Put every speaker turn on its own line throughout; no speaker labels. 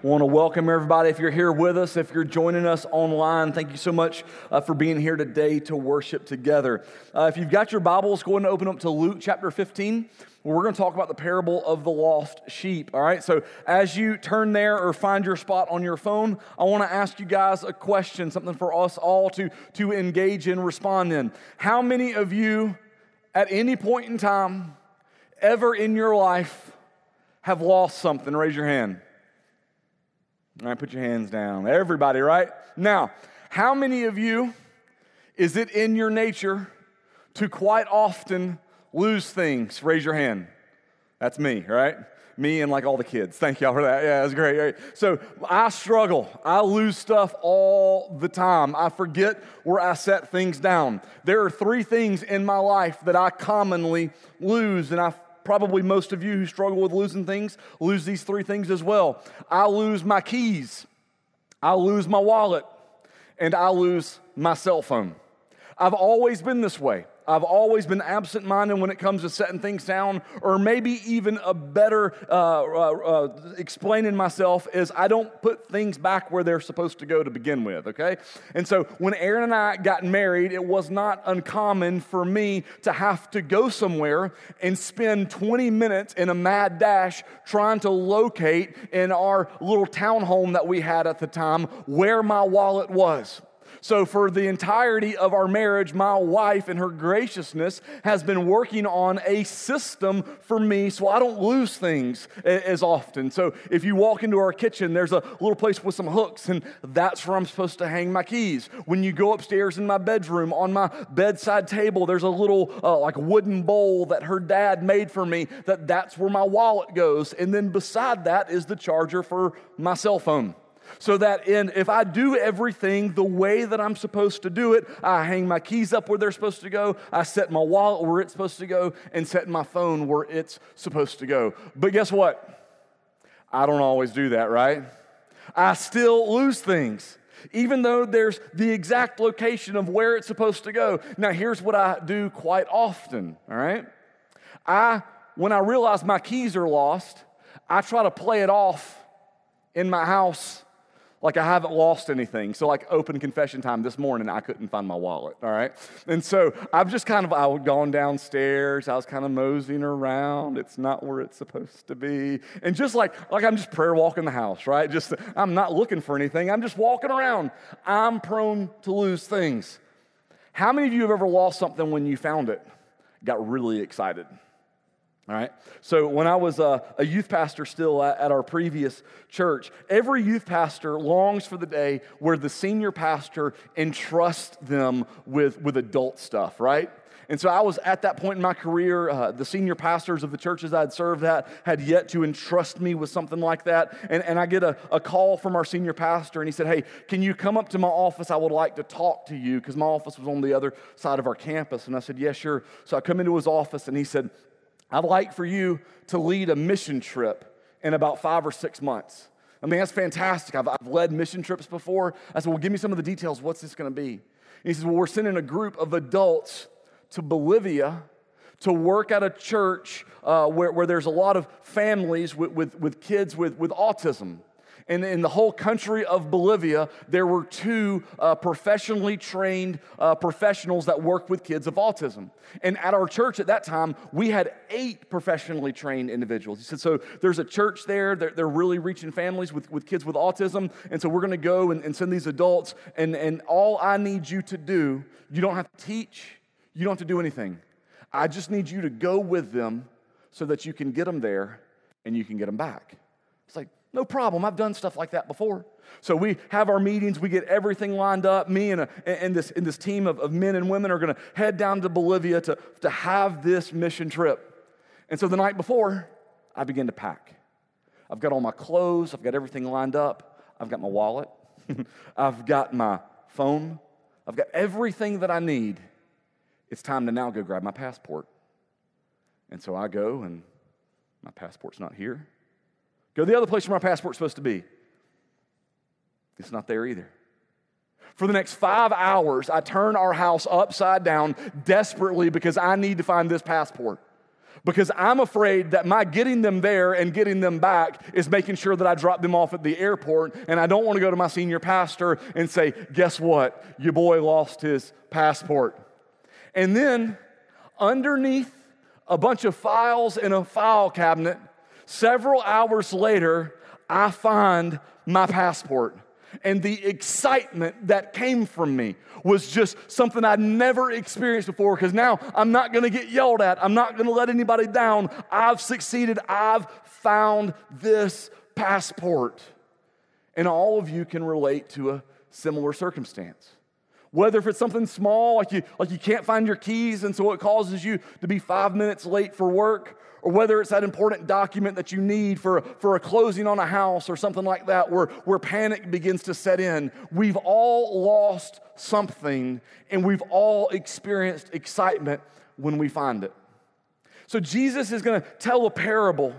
Want to welcome everybody. If you're here with us, if you're joining us online, thank you so much uh, for being here today to worship together. Uh, if you've got your Bibles, go ahead and open up to Luke chapter 15. We're going to talk about the parable of the lost sheep. All right, so as you turn there or find your spot on your phone, I want to ask you guys a question, something for us all to, to engage in, respond in. How many of you, at any point in time, ever in your life, have lost something? Raise your hand. All right, put your hands down. Everybody, right? Now, how many of you is it in your nature to quite often lose things? Raise your hand. That's me, right? Me and like all the kids. Thank y'all for that. Yeah, that's great. Right? So I struggle. I lose stuff all the time. I forget where I set things down. There are three things in my life that I commonly lose, and I probably most of you who struggle with losing things lose these three things as well. I lose my keys, I lose my wallet, and I lose my cell phone. I've always been this way. I've always been absent minded when it comes to setting things down, or maybe even a better uh, uh, uh, explaining myself is I don't put things back where they're supposed to go to begin with, okay? And so when Aaron and I got married, it was not uncommon for me to have to go somewhere and spend 20 minutes in a mad dash trying to locate in our little townhome that we had at the time where my wallet was. So, for the entirety of our marriage, my wife, in her graciousness, has been working on a system for me so I don't lose things as often. So, if you walk into our kitchen, there's a little place with some hooks, and that's where I'm supposed to hang my keys. When you go upstairs in my bedroom, on my bedside table, there's a little uh, like wooden bowl that her dad made for me, that that's where my wallet goes. And then beside that is the charger for my cell phone so that in if I do everything the way that I'm supposed to do it, I hang my keys up where they're supposed to go, I set my wallet where it's supposed to go, and set my phone where it's supposed to go. But guess what? I don't always do that, right? I still lose things. Even though there's the exact location of where it's supposed to go. Now, here's what I do quite often, all right? I, when I realize my keys are lost, I try to play it off in my house like I haven't lost anything. So, like open confession time this morning, I couldn't find my wallet. All right, and so I've just kind of I was gone downstairs. I was kind of moseying around. It's not where it's supposed to be, and just like like I'm just prayer walking the house, right? Just I'm not looking for anything. I'm just walking around. I'm prone to lose things. How many of you have ever lost something when you found it? Got really excited. All right. So when I was a, a youth pastor still at, at, our previous church, every youth pastor longs for the day where the senior pastor entrusts them with, with adult stuff, right? And so I was at that point in my career. Uh, the senior pastors of the churches I'd served at had yet to entrust me with something like that. And, and I get a, a call from our senior pastor, and he said, Hey, can you come up to my office? I would like to talk to you because my office was on the other side of our campus. And I said, Yeah, sure. So I come into his office, and he said, I'd like for you to lead a mission trip in about five or six months. I mean, that's fantastic. I've, I've led mission trips before. I said, Well, give me some of the details. What's this going to be? And he says, Well, we're sending a group of adults to Bolivia to work at a church uh, where, where there's a lot of families with, with, with kids with, with autism. And in the whole country of Bolivia, there were two uh, professionally trained uh, professionals that worked with kids of autism. And at our church at that time, we had eight professionally trained individuals. He said, So there's a church there, they're, they're really reaching families with, with kids with autism. And so we're going to go and, and send these adults. And, and all I need you to do, you don't have to teach, you don't have to do anything. I just need you to go with them so that you can get them there and you can get them back. No problem. I've done stuff like that before. So we have our meetings, we get everything lined up. Me and, a, and, this, and this team of, of men and women are going to head down to Bolivia to, to have this mission trip. And so the night before, I begin to pack. I've got all my clothes, I've got everything lined up, I've got my wallet, I've got my phone, I've got everything that I need. It's time to now go grab my passport. And so I go, and my passport's not here. Go the other place where my passport's supposed to be. It's not there either. For the next five hours, I turn our house upside down desperately because I need to find this passport. Because I'm afraid that my getting them there and getting them back is making sure that I drop them off at the airport. And I don't want to go to my senior pastor and say, Guess what? Your boy lost his passport. And then underneath a bunch of files in a file cabinet, several hours later, I find my passport. And the excitement that came from me was just something I'd never experienced before because now I'm not to get yelled at. I'm not to let anybody down. I've succeeded. I've found this passport. And all of you can relate to a similar circumstance. Whether if it's something small, like you, like you can't find your keys and so it causes you to be five minutes late for work, or whether it's that important document that you need for, for a closing on a house or something like that where, where panic begins to set in. We've all lost something and we've all experienced excitement when we find it. So Jesus is going to tell a parable.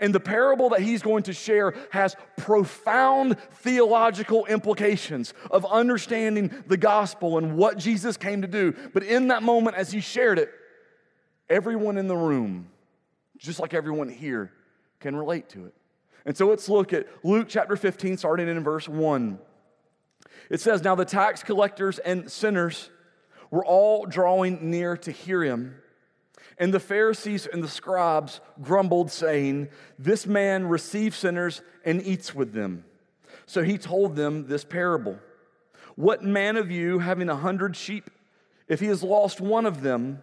And the parable that he's going to share has profound theological implications of understanding the gospel and what Jesus came to do. But in that moment, as he shared it, everyone in the room just like everyone here can relate to it. And so let's look at Luke chapter 15, starting in verse 1. It says, Now the tax collectors and sinners were all drawing near to hear him. And the Pharisees and the scribes grumbled, saying, This man receives sinners and eats with them. So he told them this parable What man of you, having a hundred sheep, if he has lost one of them,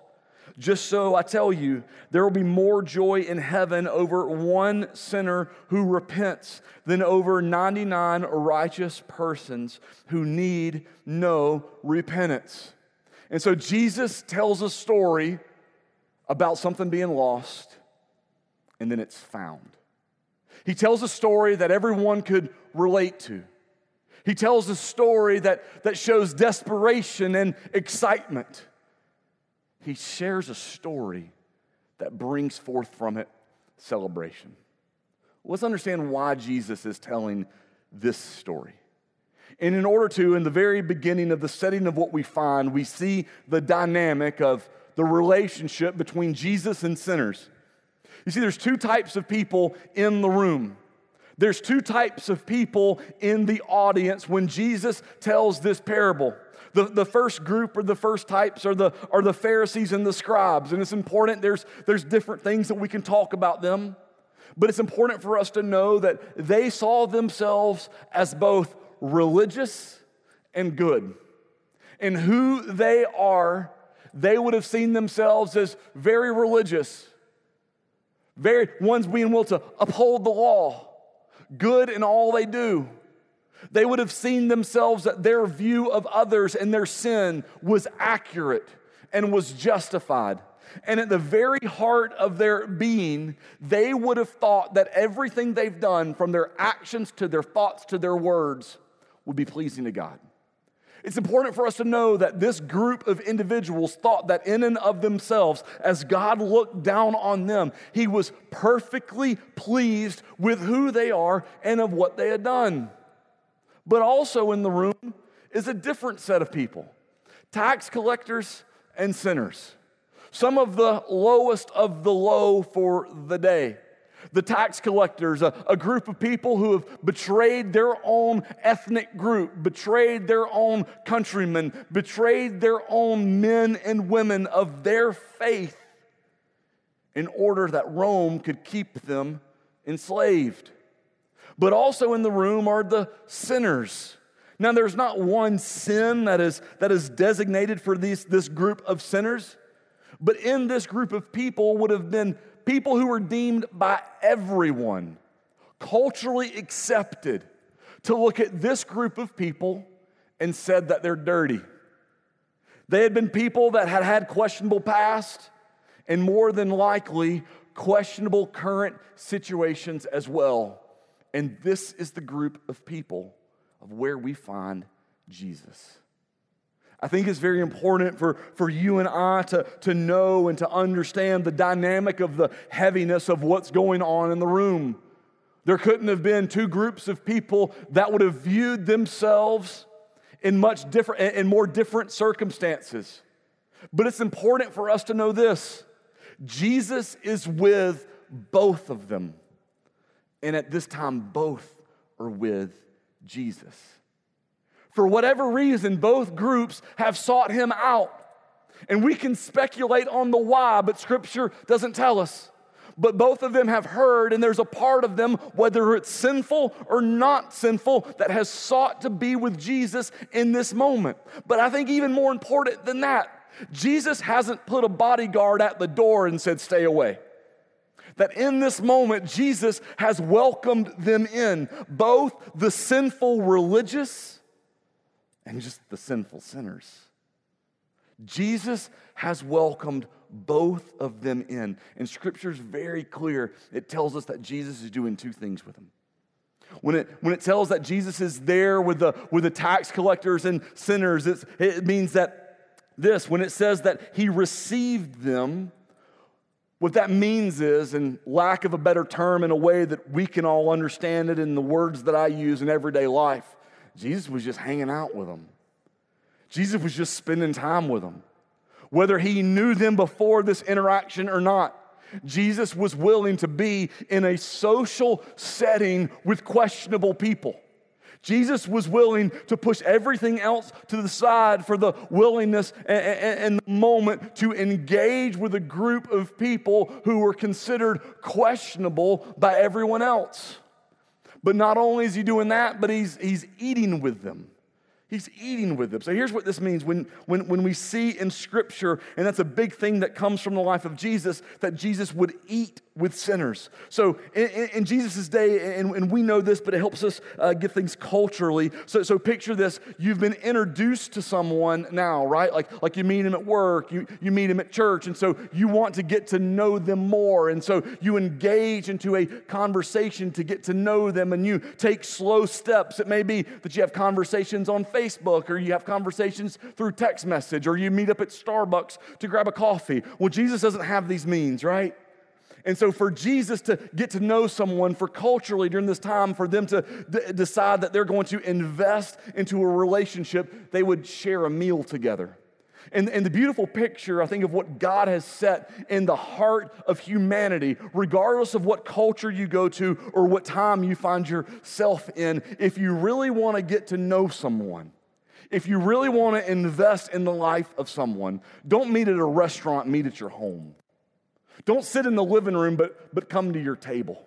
Just so I tell you, there will be more joy in heaven over one sinner who repents than over 99 righteous persons who need no repentance. And so Jesus tells a story about something being lost, and then it's found. He tells a story that everyone could relate to. He tells a story that, that shows desperation and excitement he shares a story that brings forth from it celebration. Let's understand why Jesus is telling this story. And in order to, in the very beginning of the setting of what we find, we see the dynamic of the relationship between Jesus and sinners. You see, there's two types of people in the room. There's two types of people in the audience when Jesus tells this parable. The, the first group or the first types are the, are the Pharisees and the scribes. And it's important, there's, there's different things that we can talk about them. But it's important for us to know that they saw themselves as both religious and good. And who they are, they would have seen themselves as very religious, very ones being able to uphold the law, good in all they do. They would have seen themselves that their view of others and their sin was accurate and was justified. And at the very heart of their being, they would have thought that everything they've done, from their actions to their thoughts to their words, would be pleasing to God. It's important for us to know that this group of individuals thought that in and of themselves, as God looked down on them, He was perfectly pleased with who they are and of what they had done. But also in the room is a different set of people tax collectors and sinners. Some of the lowest of the low for the day. The tax collectors, a, a, group of people who have betrayed their own ethnic group, betrayed their own countrymen, betrayed their own men and women of their faith in order that Rome could keep them enslaved but also in the room are the sinners. Now, there's not one sin that is, that is designated for these, this group of sinners, but in this group of people would have been people who were deemed by everyone culturally accepted to look at this group of people and said that they're dirty. They had been people that had had questionable past and more than likely questionable current situations as well. And this is the group of people of where we find Jesus. I think it's very important for, for you and I to, to know and to understand the dynamic of the heaviness of what's going on in the room. There couldn't have been two groups of people that would have viewed themselves in much different in more different circumstances. But it's important for us to know this. Jesus is with both of them. And at this time both are with Jesus. For whatever reason, both groups have sought him out. And we can speculate on the why, but scripture doesn't tell us. But both of them have heard, and there's a part of them, whether it's sinful or not sinful, that has sought to be with Jesus in this moment. But I think even more important than that, Jesus hasn't put a bodyguard at the door and said, Stay away that in this moment, Jesus has welcomed them in, both the sinful religious and just the sinful sinners. Jesus has welcomed both of them in. And scripture is very clear. It tells us that Jesus is doing two things with them. When it, when it tells that Jesus is there with the, with the tax collectors and sinners, it means that this, when it says that he received them, what that means is, in lack of a better term, in a way that we can all understand it in the words that I use in everyday life, Jesus was just hanging out with them. Jesus was just spending time with them. Whether he knew them before this interaction or not, Jesus was willing to be in a social setting with questionable people. Jesus was willing to push everything else to the side for the willingness and the moment to engage with a group of people who were considered questionable by everyone else. But not only is he doing that, but he's, he's eating with them. He's eating with them. So here's what this means when, when, when we see in Scripture, and that's a big thing that comes from the life of Jesus, that Jesus would eat with sinners. So in, in Jesus' day, and, and, we know this, but it helps us uh, get things culturally. So, so picture this you've been introduced to someone now, right? Like, like you meet him at work, you, you meet him at church, and so you want to get to know them more. And so you engage into a conversation to get to know them, and you take slow steps. It may be that you have conversations on Facebook Facebook or you have conversations through text message or you meet up at Starbucks to grab a coffee. Well, Jesus doesn't have these means, right? And so, for Jesus to get to know someone, for culturally during this time, for them to d- decide that they're going to invest into a relationship, they would share a meal together. And, and the beautiful picture, I think, of what God has set in the heart of humanity, regardless of what culture you go to or what time you find yourself in, if you really want to get to know someone, if you really want to invest in the life of someone, don't meet at a restaurant, meet at your home. Don't sit in the living room, but, but come to your table.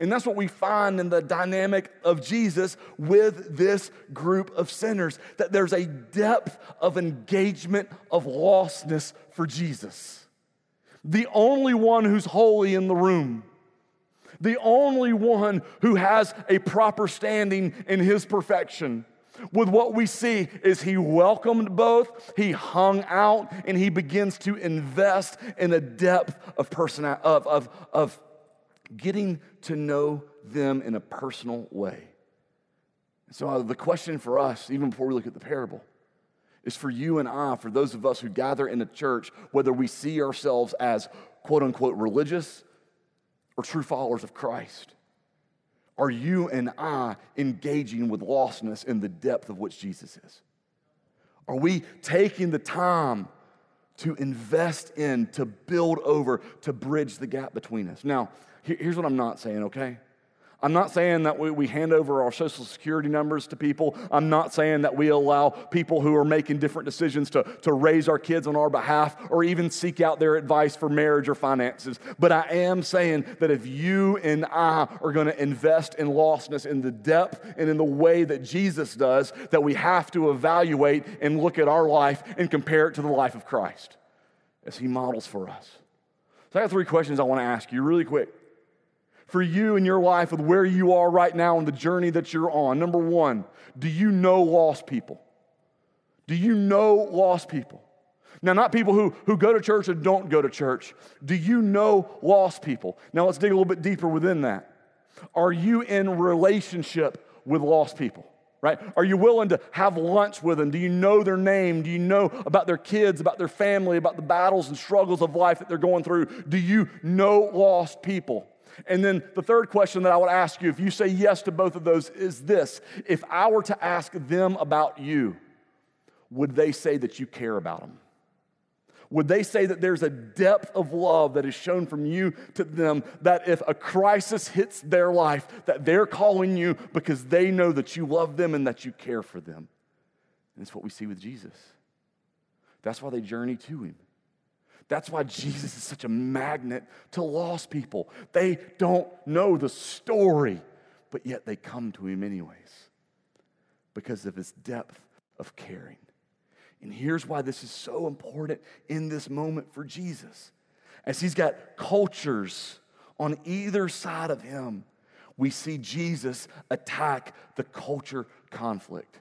And that's what we find in the dynamic of Jesus with this group of sinners that there's a depth of engagement, of lostness for Jesus. The only one who's holy in the room, the only one who has a proper standing in his perfection. With what we see is he welcomed both, he hung out, and he begins to invest in a depth of person of, of, of getting to know them in a personal way. So, uh, the question for us, even before we look at the parable, is for you and I, for those of us who gather in a church, whether we see ourselves as quote unquote religious or true followers of Christ. Are you and I engaging with lostness in the depth of which Jesus is? Are we taking the time to invest in, to build over, to bridge the gap between us? Now, Here's what I'm not saying, okay? I'm not saying that we, we hand over our social security numbers to people. I'm not saying that we allow people who are making different decisions to, to raise our kids on our behalf or even seek out their advice for marriage or finances. But I am saying that if you and I are going to invest in lostness in the depth and in the way that Jesus does, that we have to evaluate and look at our life and compare it to the life of Christ as he models for us. So I got three questions I want to ask you really quick. For you and your life, with where you are right now and the journey that you're on. Number one, do you know lost people? Do you know lost people? Now, not people who, who go to church or don't go to church. Do you know lost people? Now, let's dig a little bit deeper within that. Are you in relationship with lost people? Right? Are you willing to have lunch with them? Do you know their name? Do you know about their kids, about their family, about the battles and struggles of life that they're going through? Do you know lost people? And then the third question that I would ask you, if you say yes to both of those, is this If I were to ask them about you, would they say that you care about them? Would they say that there's a depth of love that is shown from you to them that if a crisis hits their life, that they're calling you because they know that you love them and that you care for them? And it's what we see with Jesus. That's why they journey to him. That's why Jesus is such a magnet to lost people. They don't know the story, but yet they come to him anyways because of his depth of caring. And here's why this is so important in this moment for Jesus. As he's got cultures on either side of him, we see Jesus attack the culture conflict.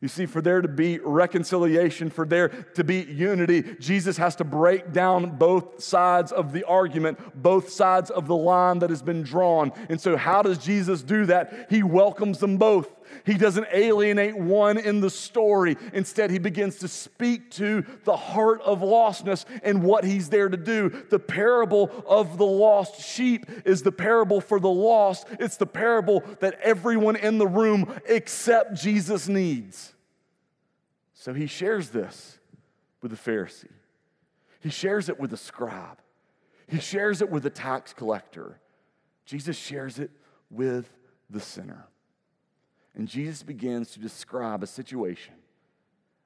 You see, for there to be reconciliation, for there to be unity, Jesus has to break down both sides of the argument, both sides of the line that has been drawn. And so, how does Jesus do that? He welcomes them both. He doesn't alienate one in the story. Instead, he begins to speak to the heart of lostness and what he's there to do. The parable of the lost sheep is the parable for the lost. It's the parable that everyone in the room except Jesus needs. So he shares this with the Pharisee. He shares it with the scribe. He shares it with the tax collector. Jesus shares it with the sinner. And Jesus begins to describe a situation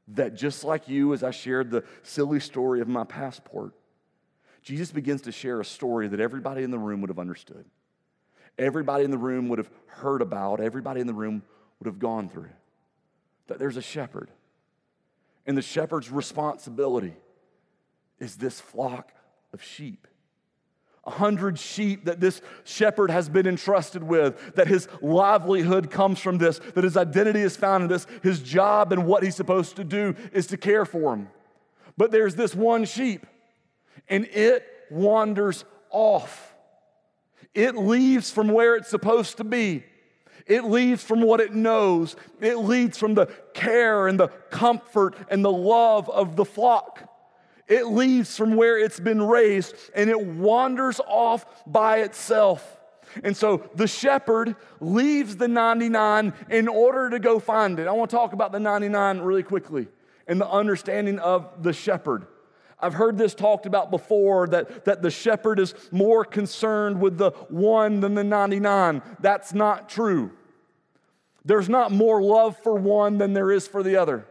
that, just like you, as I shared the silly story of my passport, Jesus begins to share a story that everybody in the room would have understood. Everybody in the room would have heard about, everybody in the room would have gone through. That there's a shepherd. And the shepherd's responsibility is this flock of sheep a hundred sheep that this shepherd has been entrusted with, that his livelihood comes from this, that his identity is found in this, his job and what he's supposed to do is to care for him. But there's this one sheep, and it wanders off. It leaves from where it's supposed to be. It leaves from what it knows. It leaves from the care and the comfort and the love of the flock. It leaves from where it's been raised and it wanders off by itself. And so the shepherd leaves the 99 in order to go find it. I want to talk about the 99 really quickly and the understanding of the shepherd. I've heard this talked about before that, that the shepherd is more concerned with the one than the 99. That's not true. There's not more love for one than there is for the other.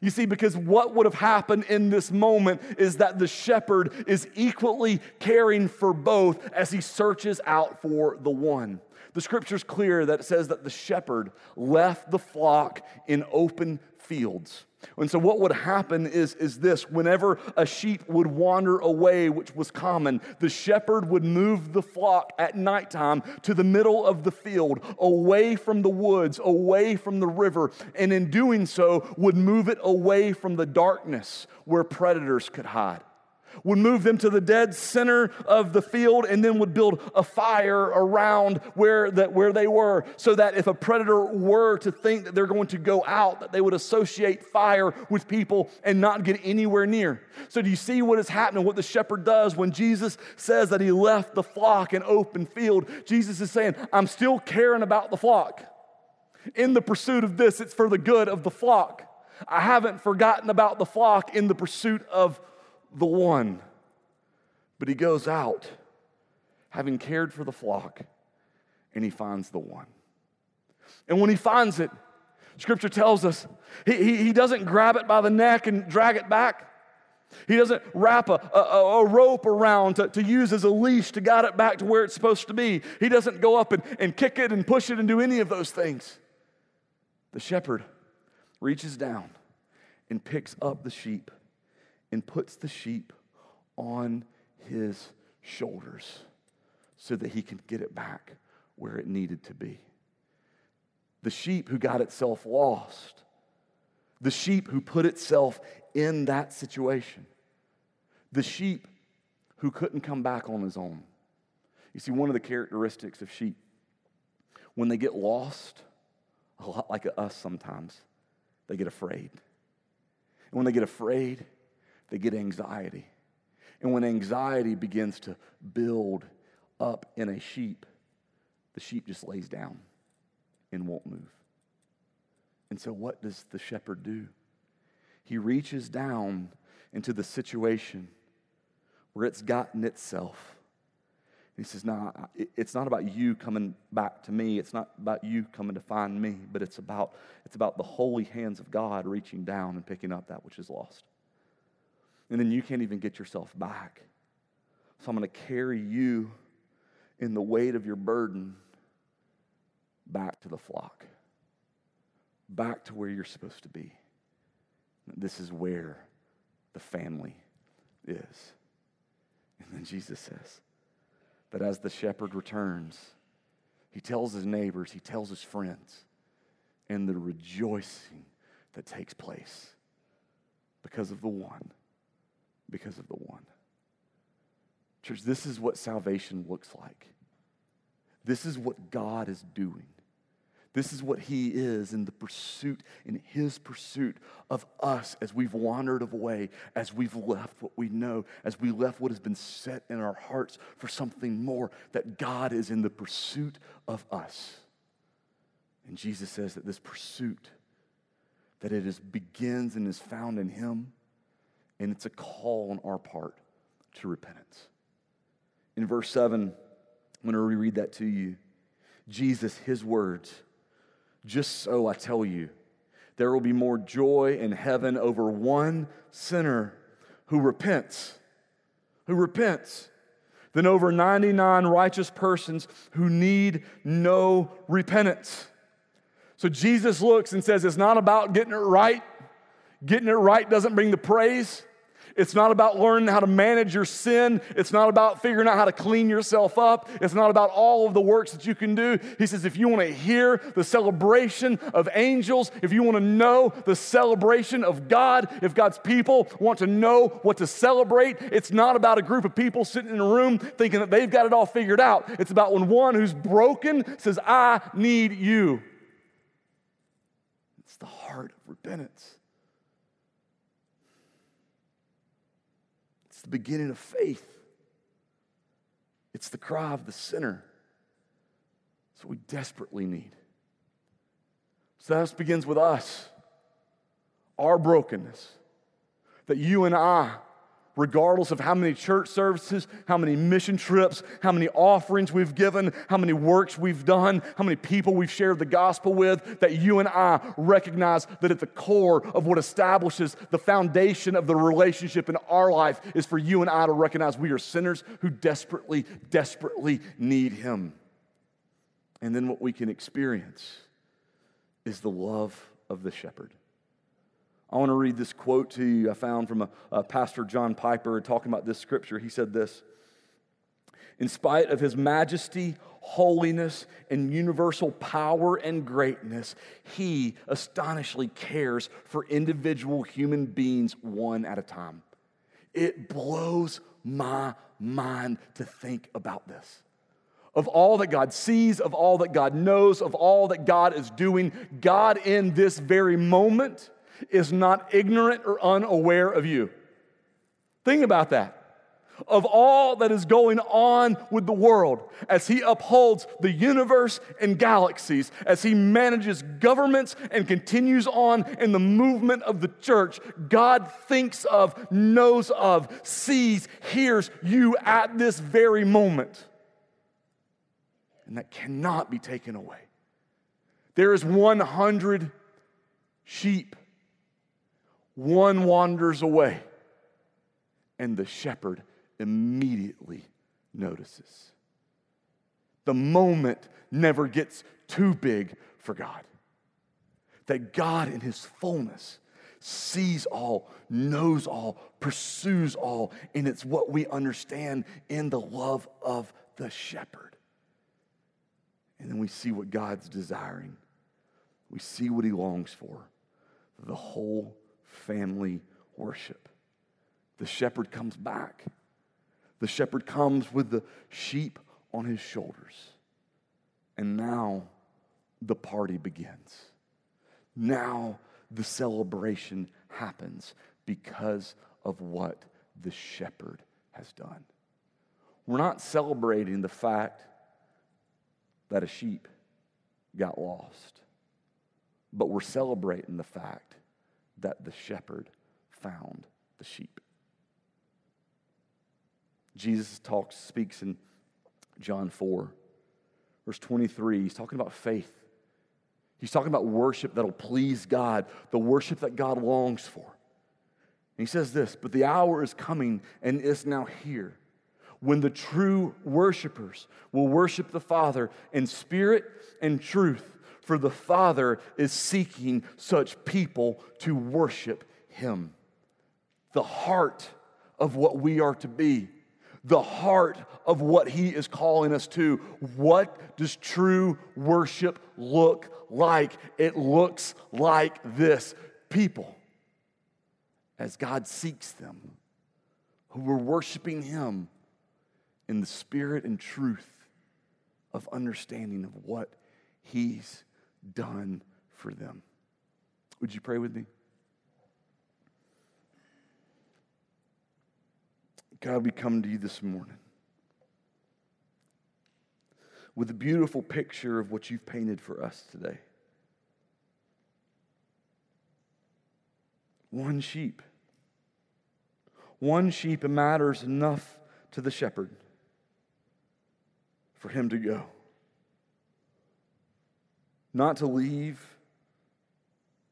You see, because what would have happened in this moment is that the shepherd is equally caring for both as he searches out for the one. The scripture's clear that it says that the shepherd left the flock in open fields. And so, what would happen is, is this whenever a sheep would wander away, which was common, the shepherd would move the flock at nighttime to the middle of the field, away from the woods, away from the river, and in doing so, would move it away from the darkness where predators could hide would move them to the dead center of the field and then would build a fire around where, that, where they were so that if a predator were to think that they're going to go out that they would associate fire with people and not get anywhere near. So do you see what is happening what the shepherd does? When jesus says that he left the flock in open field jesus is saying i'm still caring about the flock. In the pursuit of this it's for the good of the flock. I haven't forgotten about the flock in the pursuit of the one. But he goes out having cared for the flock and he finds the one. And when he finds it, scripture tells us he, he, he doesn't grab it by the neck and drag it back. He doesn't wrap a, a, a, rope around to, to use as a leash to guide it back to where it's supposed to be. He doesn't go up and, and kick it and push it and do any of those things. The shepherd reaches down and picks up the sheep and puts the sheep on his shoulders so that he can get it back where it needed to be. The sheep who got itself lost, the sheep who put itself in that situation, the sheep who couldn't come back on his own. You see, one of the characteristics of sheep, when they get lost, a lot like us sometimes, they get afraid. And when they get afraid, they get anxiety. And when anxiety begins to build up in a sheep, the sheep just lays down and won't move. And so, what does the shepherd do? He reaches down into the situation where it's gotten itself. he says, No, it's not about you coming back to me. It's not about you coming to find me, but it's about, it's about the holy hands of God reaching down and picking up that which is lost. And then you can't even get yourself back. So I'm going to carry you in the weight of your burden back to the flock, back to where you're supposed to be. This is where the family is. And then Jesus says that as the shepherd returns, he tells his neighbors, he tells his friends, and the rejoicing that takes place because of the one, because of the one. Church, this is what salvation looks like. This is what God is doing. This is what he is in the pursuit, in his pursuit of us as we've wandered away, as we've left what we know, as we left what has been set in our hearts for something more, that God is in the pursuit of us. And Jesus says that this pursuit, that it is begins and is found in him, and it's a call on our part to repentance. In verse 7, I'm going to reread that to you. Jesus, his words, just so I tell you, there will be more joy in heaven over one sinner who repents, who repents, than over 99 righteous persons who need no repentance. So Jesus looks and says, It's not about getting it right. Getting it right doesn't bring the praise. It's not about learning how to manage your sin. It's not about figuring out how to clean yourself up. It's not about all of the works that you can do. He says, if you want to hear the celebration of angels, if you want to know the celebration of God, if God's people want to know what to celebrate, it's not about a group of people sitting in a room thinking that they've got it all figured out. It's about when one who's broken says, I need you. It's the heart of repentance. It's the beginning of faith. It's the cry of the sinner. What we desperately need. So that begins with us, our brokenness, that you and I regardless of how many church services, how many mission trips, how many offerings we've given, how many works we've done, how many people we've shared the gospel with, that you and I recognize that at the core of what establishes the foundation of the relationship in our life is for you and I to recognize we are sinners who desperately, desperately need Him. And then what we can experience is the love of the shepherd. I want to read this quote to you I found from a, a Pastor John Piper talking about this scripture. He said this In spite of his majesty, holiness, and universal power and greatness, he astonishingly cares for individual human beings one at a time. It blows my mind to think about this. Of all that God sees, of all that God knows, of all that God is doing, God in this very moment is not ignorant or unaware of you. Think about that. Of all that is going on with the world, as he upholds the universe and galaxies, as he manages governments and continues on in the movement of the church, God thinks of, knows of, sees, hears you at this very moment. And that cannot be taken away. There is 100 sheep one wanders away, and the shepherd immediately notices. The moment never gets too big for God. That God, in His fullness, sees all, knows all, pursues all, and it's what we understand in the love of the shepherd. And then we see what God's desiring. We see what he longs for the whole family worship. The shepherd comes back. The shepherd comes with the sheep on his shoulders. And now the party begins. Now the celebration happens because of what the shepherd has done. We're not celebrating the fact that a sheep got lost, but we're celebrating the fact that the shepherd found the sheep. Jesus talks, speaks in John 4, verse 23. He's talking about faith. He's talking about worship that'll please God, the worship that God longs for. And he says this, but the hour is coming and is now here when the true worshipers will worship the Father in spirit and truth, for the Father is seeking such people to worship him. The heart of what we are to be the heart of what he is calling us to. What does true worship look like? It looks like this people, as God seeks them, who are worshiping him in the spirit and truth of understanding of what he's done for them. Would you pray with me? God, we come to you this morning with a beautiful picture of what you've painted for us today. One sheep. One sheep matters enough to the shepherd for him to go. Not to leave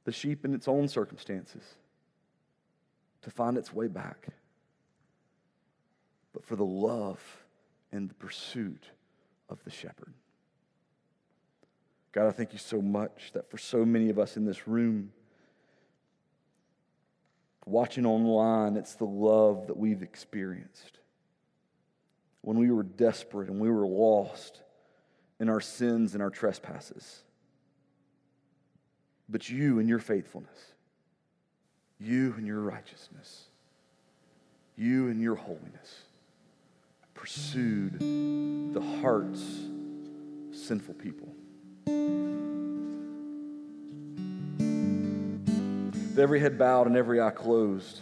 the sheep in its own circumstances, to find its way back but for the love and the pursuit of the shepherd. God, I thank you so much that for so many of us in this room, watching online, it's the love that we've experienced. When we were desperate and we were lost in our sins and our trespasses. But you and your faithfulness, you and your righteousness, you and your holiness. Pursued the hearts of sinful people. With every head bowed and every eye closed,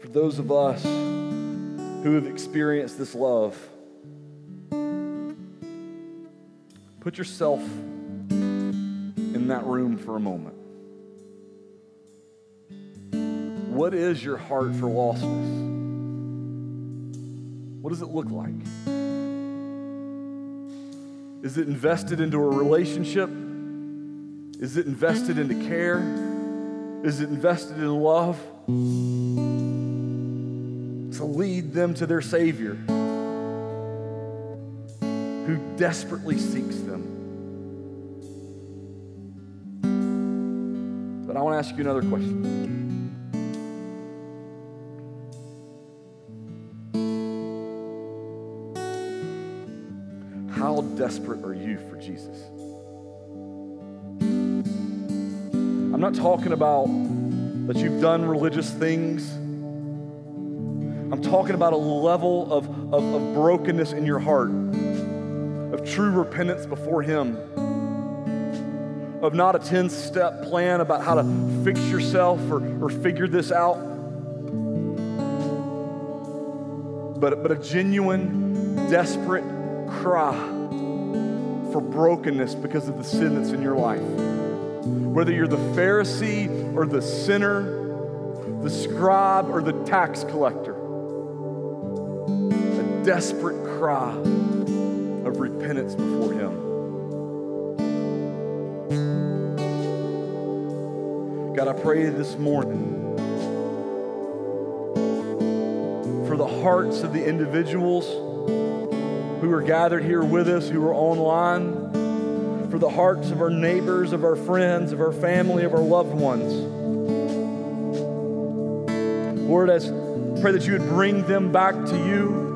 for those of us who have experienced this love, put yourself in that room for a moment. What is your heart for lostness? What does it look like? Is it invested into a relationship? Is it invested into care? Is it invested in love? To lead them to their Savior who desperately seeks them. But I want to ask you another question. How desperate are you for Jesus? I'm not talking about that you've done religious things. I'm talking about a level of, of, of brokenness in your heart, true repentance before Him, of not a 10 step plan about how to fix yourself or, or figure this out, but, but a genuine, desperate cry for brokenness because of the sin that's in your life. Whether you're the Pharisee or the sinner, the scribe or the tax collector, a desperate cry of repentance before Him. God, I pray this morning for the hearts of the individuals who are gathered here with us, who are online, for the hearts of our neighbors, of our friends, of our family, of our loved ones. Lord, as pray that you would bring them back to you.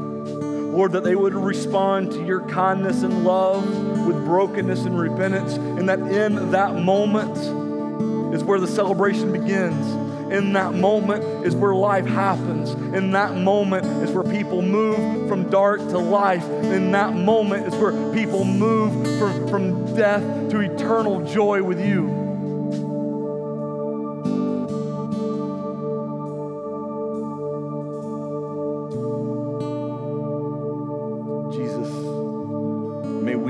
Lord, that they would respond to your kindness and love with brokenness and repentance, and that in that moment is where the celebration begins. In that moment is where life happens. In that moment is where people move from dark to life. In that moment is where people move from, from death to eternal joy with you.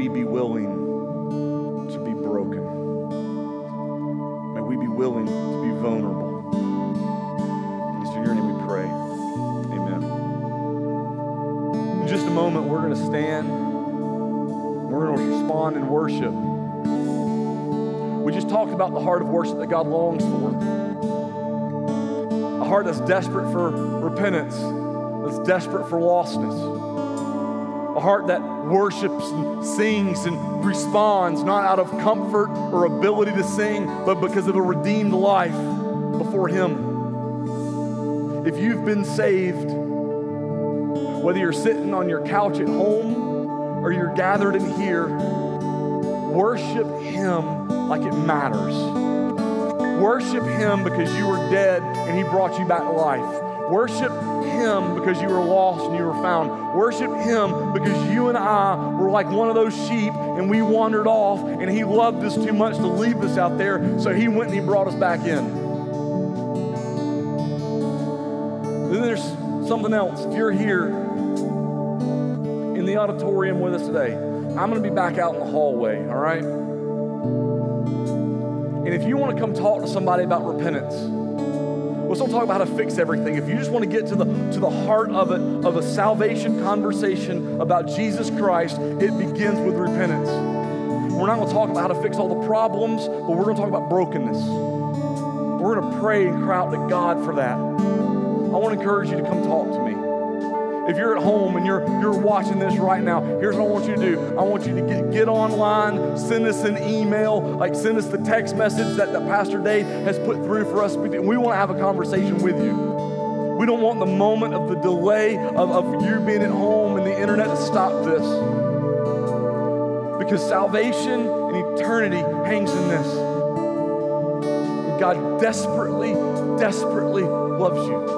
Be willing to be broken. May we be willing to be vulnerable. It's in your name we pray. Amen. In just a moment, we're going to stand. We're going to respond in worship. We just talked about the heart of worship that God longs for. A heart that's desperate for repentance, that's desperate for lostness a heart that worships and sings and responds not out of comfort or ability to sing, but because of a redeemed life before Him. If you've been saved, whether you're sitting on your couch at home or you're gathered in here, worship Him like it matters. Worship Him because you were dead and He brought you back to life. Worship Him because you were lost and you were found. Worship Him because you and I were like one of those sheep and we wandered off and He loved us too much to leave us out there, so He went and He brought us back in. Then there's something else. If you're here in the auditorium with us today, I'm going to be back out in the hallway, all right? And if you want to come talk to somebody about repentance, Let's don't talk about how to fix everything. If you just want to get to the to the heart of it, of a salvation conversation about Jesus Christ, it begins with repentance. We're not going to talk about how to fix all the problems, but we're going to talk about brokenness. We're going to pray and cry out to God for that. I want to encourage you to come talk to me. If you're at home and you're, you're watching this right now, here's what I want you to do. I want you to get, get online, send us an email, like send us the text message that, that Pastor Dave has put through for us. We want to have a conversation with you. We don't want the moment of the delay of, of you being at home and the internet to stop this. Because salvation and eternity hangs in this. God desperately, desperately loves you.